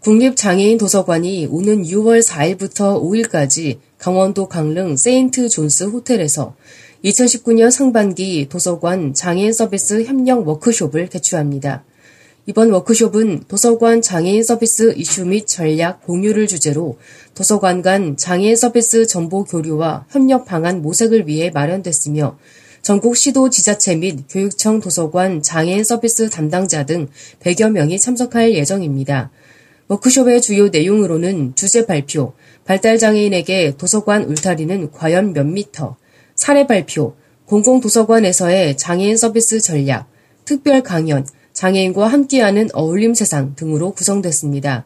국립장애인 도서관이 오는 6월 4일부터 5일까지 강원도 강릉 세인트 존스 호텔에서 2019년 상반기 도서관 장애인 서비스 협력 워크숍을 개최합니다. 이번 워크숍은 도서관 장애인 서비스 이슈 및 전략 공유를 주제로 도서관 간 장애인 서비스 정보 교류와 협력 방안 모색을 위해 마련됐으며 전국 시도 지자체 및 교육청 도서관 장애인 서비스 담당자 등 100여 명이 참석할 예정입니다. 워크숍의 주요 내용으로는 주제 발표, 발달장애인에게 도서관 울타리는 과연 몇 미터, 사례 발표, 공공도서관에서의 장애인 서비스 전략, 특별 강연, 장애인과 함께하는 어울림 세상 등으로 구성됐습니다.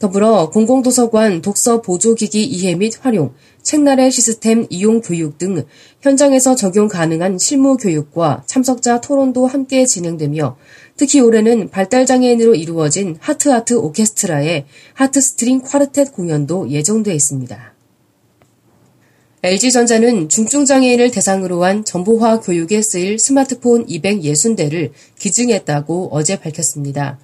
더불어 공공도서관 독서 보조기기 이해 및 활용, 책날의 시스템 이용 교육 등 현장에서 적용 가능한 실무 교육과 참석자 토론도 함께 진행되며 특히 올해는 발달장애인으로 이루어진 하트하트 오케스트라의 하트스트링 콰르텟 공연도 예정돼 있습니다. LG전자는 중증장애인을 대상으로 한 정보화 교육에 쓰일 스마트폰 260대를 기증했다고 어제 밝혔습니다.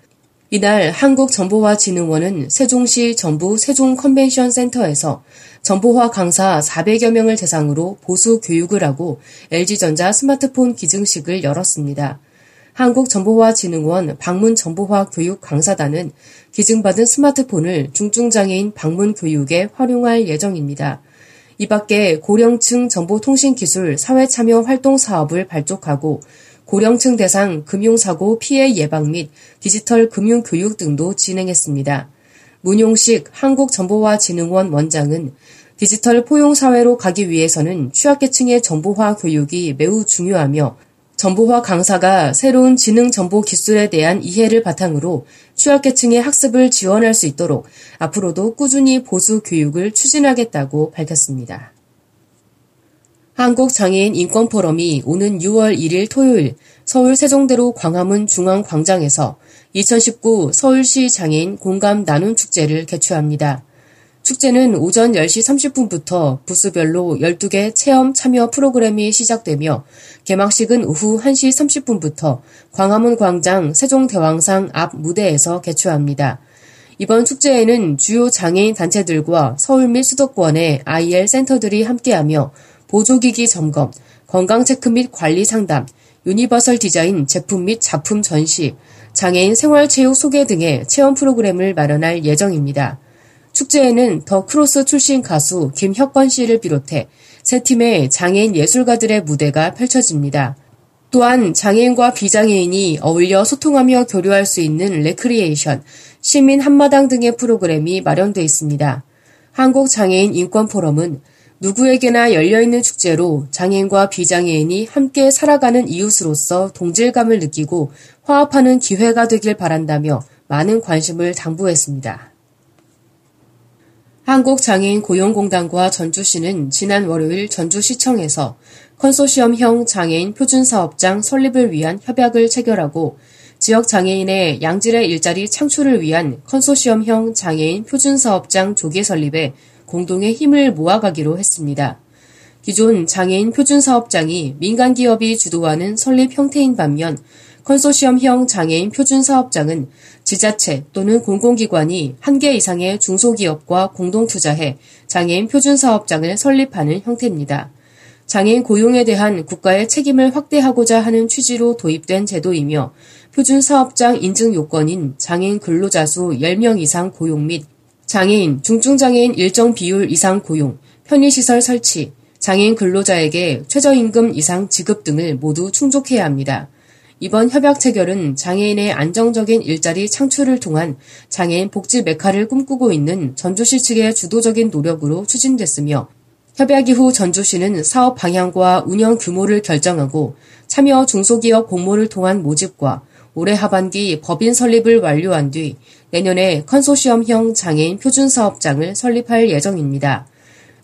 이날 한국정보화진흥원은 세종시 정부 세종컨벤션센터에서 정보화 강사 400여 명을 대상으로 보수 교육을 하고 LG전자 스마트폰 기증식을 열었습니다. 한국정보화진흥원 방문정보화 교육 강사단은 기증받은 스마트폰을 중증장애인 방문 교육에 활용할 예정입니다. 이 밖에 고령층 정보통신기술 사회참여 활동 사업을 발족하고 고령층 대상 금융사고 피해 예방 및 디지털 금융 교육 등도 진행했습니다. 문용식 한국정보화진흥원 원장은 디지털 포용사회로 가기 위해서는 취약계층의 정보화 교육이 매우 중요하며 정보화 강사가 새로운 지능 정보 기술에 대한 이해를 바탕으로 취약계층의 학습을 지원할 수 있도록 앞으로도 꾸준히 보수 교육을 추진하겠다고 밝혔습니다. 한국장애인 인권포럼이 오는 6월 1일 토요일 서울 세종대로 광화문 중앙광장에서 2019 서울시 장애인 공감 나눔 축제를 개최합니다. 축제는 오전 10시 30분부터 부스별로 12개 체험 참여 프로그램이 시작되며 개막식은 오후 1시 30분부터 광화문 광장 세종대왕상 앞 무대에서 개최합니다. 이번 축제에는 주요 장애인 단체들과 서울 및 수도권의 IL 센터들이 함께하며 보조기기 점검, 건강 체크 및 관리 상담, 유니버설 디자인 제품 및 작품 전시, 장애인 생활체육 소개 등의 체험 프로그램을 마련할 예정입니다. 축제에는 더 크로스 출신 가수 김혁건 씨를 비롯해 세 팀의 장애인 예술가들의 무대가 펼쳐집니다. 또한 장애인과 비장애인이 어울려 소통하며 교류할 수 있는 레크리에이션, 시민 한마당 등의 프로그램이 마련돼 있습니다. 한국장애인 인권포럼은 누구에게나 열려있는 축제로 장애인과 비장애인이 함께 살아가는 이웃으로서 동질감을 느끼고 화합하는 기회가 되길 바란다며 많은 관심을 당부했습니다. 한국장애인 고용공단과 전주시는 지난 월요일 전주시청에서 컨소시엄형 장애인 표준사업장 설립을 위한 협약을 체결하고 지역 장애인의 양질의 일자리 창출을 위한 컨소시엄형 장애인 표준사업장 조기 설립에 공동의 힘을 모아가기로 했습니다. 기존 장애인 표준 사업장이 민간 기업이 주도하는 설립 형태인 반면 컨소시엄형 장애인 표준 사업장은 지자체 또는 공공기관이 한 개 이상의 중소기업과 공동 투자해 장애인 표준 사업장을 설립하는 형태입니다. 장애인 고용에 대한 국가의 책임을 확대하고자 하는 취지로 도입된 제도이며 표준 사업장 인증 요건인 장애인 근로자 수 10명 이상 고용 및 장애인, 중증장애인 일정 비율 이상 고용, 편의시설 설치, 장애인 근로자에게 최저임금 이상 지급 등을 모두 충족해야 합니다. 이번 협약 체결은 장애인의 안정적인 일자리 창출을 통한 장애인 복지 메카를 꿈꾸고 있는 전주시 측의 주도적인 노력으로 추진됐으며 협약 이후 전주시는 사업 방향과 운영 규모를 결정하고 참여 중소기업 공모를 통한 모집과 올해 하반기 법인 설립을 완료한 뒤 내년에 컨소시엄형 장애인 표준사업장을 설립할 예정입니다.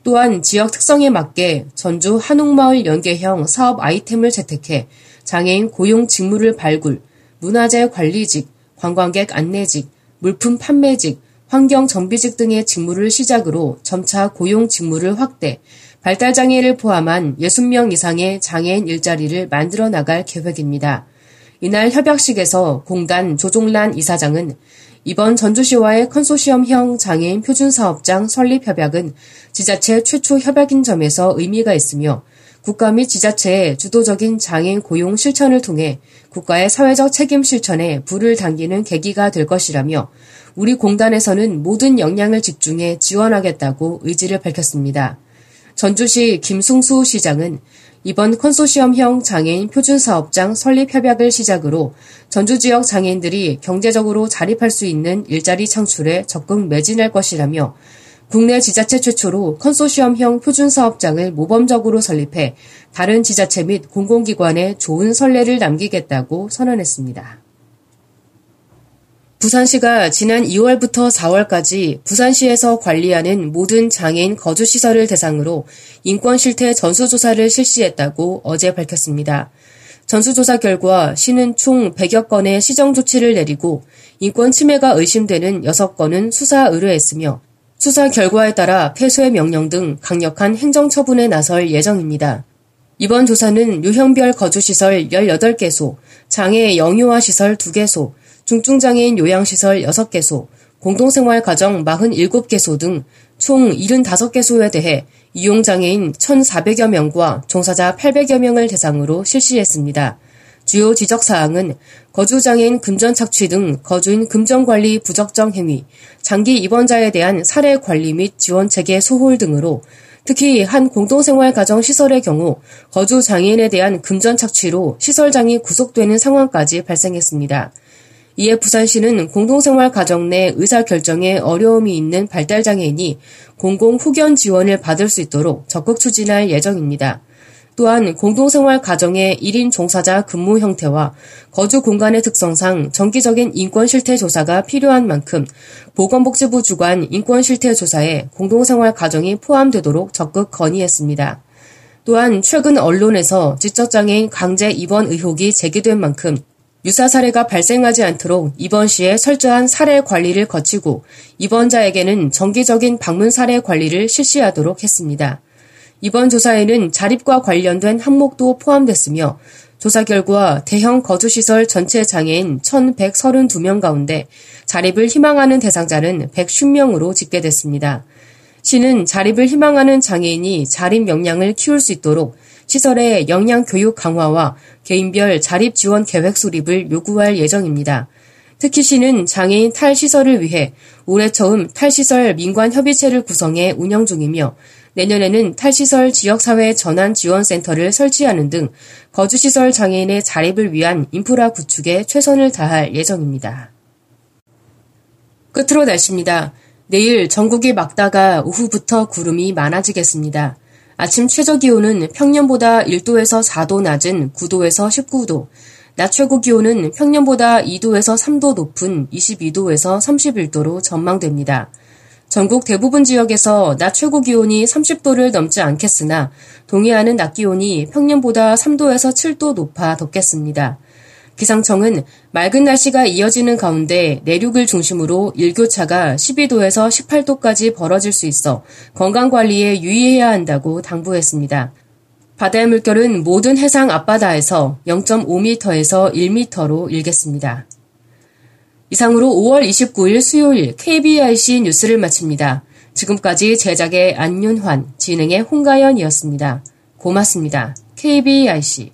또한 지역 특성에 맞게 전주 한옥마을 연계형 사업 아이템을 채택해 장애인 고용 직무를 발굴, 문화재 관리직, 관광객 안내직, 물품 판매직, 환경 정비직 등의 직무를 시작으로 점차 고용 직무를 확대, 발달장애를 포함한 60명 이상의 장애인 일자리를 만들어 나갈 계획입니다. 이날 협약식에서 공단 조종란 이사장은 이번 전주시와의 컨소시엄형 장애인 표준사업장 설립 협약은 지자체 최초 협약인 점에서 의미가 있으며 국가 및 지자체의 주도적인 장애인 고용 실천을 통해 국가의 사회적 책임 실천에 불을 당기는 계기가 될 것이라며 우리 공단에서는 모든 역량을 집중해 지원하겠다고 의지를 밝혔습니다. 전주시 김승수 시장은 이번 컨소시엄형 장애인 표준사업장 설립 협약을 시작으로 전주 지역 장애인들이 경제적으로 자립할 수 있는 일자리 창출에 적극 매진할 것이라며 국내 지자체 최초로 컨소시엄형 표준사업장을 모범적으로 설립해 다른 지자체 및 공공기관에 좋은 선례를 남기겠다고 선언했습니다. 부산시가 지난 2월부터 4월까지 부산시에서 관리하는 모든 장애인 거주시설을 대상으로 인권 실태 전수조사를 실시했다고 어제 밝혔습니다. 전수조사 결과 시는 총 100여 건의 시정 조치를 내리고 인권 침해가 의심되는 6건은 수사 의뢰했으며 수사 결과에 따라 폐쇄 명령 등 강력한 행정 처분에 나설 예정입니다. 이번 조사는 유형별 거주시설 18개소, 장애 영유아 시설 2개소, 중증장애인 요양시설 6개소, 공동생활가정 47개소 등 총 75개소에 대해 이용장애인 1,400여 명과 종사자 800여 명을 대상으로 실시했습니다. 주요 지적사항은 거주장애인 금전 착취 등 거주인 금전관리 부적정 행위, 장기 입원자에 대한 사례 관리 및 지원 체계 소홀 등으로 특히 한 공동생활 가정 시설의 경우 거주 장애인에 대한 금전 착취로 시설장이 구속되는 상황까지 발생했습니다. 이에 부산시는 공동생활 가정 내 의사결정에 어려움이 있는 발달장애인이 공공 후견 지원을 받을 수 있도록 적극 추진할 예정입니다. 또한 공동생활 가정의 1인 종사자 근무 형태와 거주 공간의 특성상 정기적인 인권 실태 조사가 필요한 만큼 보건복지부 주관 인권 실태 조사에 공동생활 가정이 포함되도록 적극 건의했습니다. 또한 최근 언론에서 지적장애인 강제 입원 의혹이 제기된 만큼 유사 사례가 발생하지 않도록 입원 시에 철저한 사례 관리를 거치고 입원자에게는 정기적인 방문 사례 관리를 실시하도록 했습니다. 이번 조사에는 자립과 관련된 항목도 포함됐으며 조사 결과 대형 거주시설 전체 장애인 1,132명 가운데 자립을 희망하는 대상자는 110명으로 집계됐습니다. 시는 자립을 희망하는 장애인이 자립 역량을 키울 수 있도록 시설의 역량 교육 강화와 개인별 자립 지원 계획 수립을 요구할 예정입니다. 특히 시는 장애인 탈시설을 위해 올해 처음 탈시설 민관 협의체를 구성해 운영 중이며 내년에는 탈시설 지역사회 전환 지원센터를 설치하는 등 거주시설 장애인의 자립을 위한 인프라 구축에 최선을 다할 예정입니다. 끝으로 날씨입니다. 내일 전국이 막다가 오후부터 구름이 많아지겠습니다. 아침 최저 기온은 평년보다 1도에서 4도 낮은 9도에서 19도, 낮 최고 기온은 평년보다 2도에서 3도 높은 22도에서 31도로 전망됩니다. 전국 대부분 지역에서 낮 최고 기온이 30도를 넘지 않겠으나 동해안은 낮 기온이 평년보다 3도에서 7도 높아 덥겠습니다. 기상청은 맑은 날씨가 이어지는 가운데 내륙을 중심으로 일교차가 12도에서 18도까지 벌어질 수 있어 건강관리에 유의해야 한다고 당부했습니다. 바다의 물결은 모든 해상 앞바다에서 0.5m에서 1m로 일겠습니다. 이상으로 5월 29일 수요일 KBIC 뉴스를 마칩니다. 지금까지 제작의 안윤환, 진행의 홍가연이었습니다. 고맙습니다. KBIC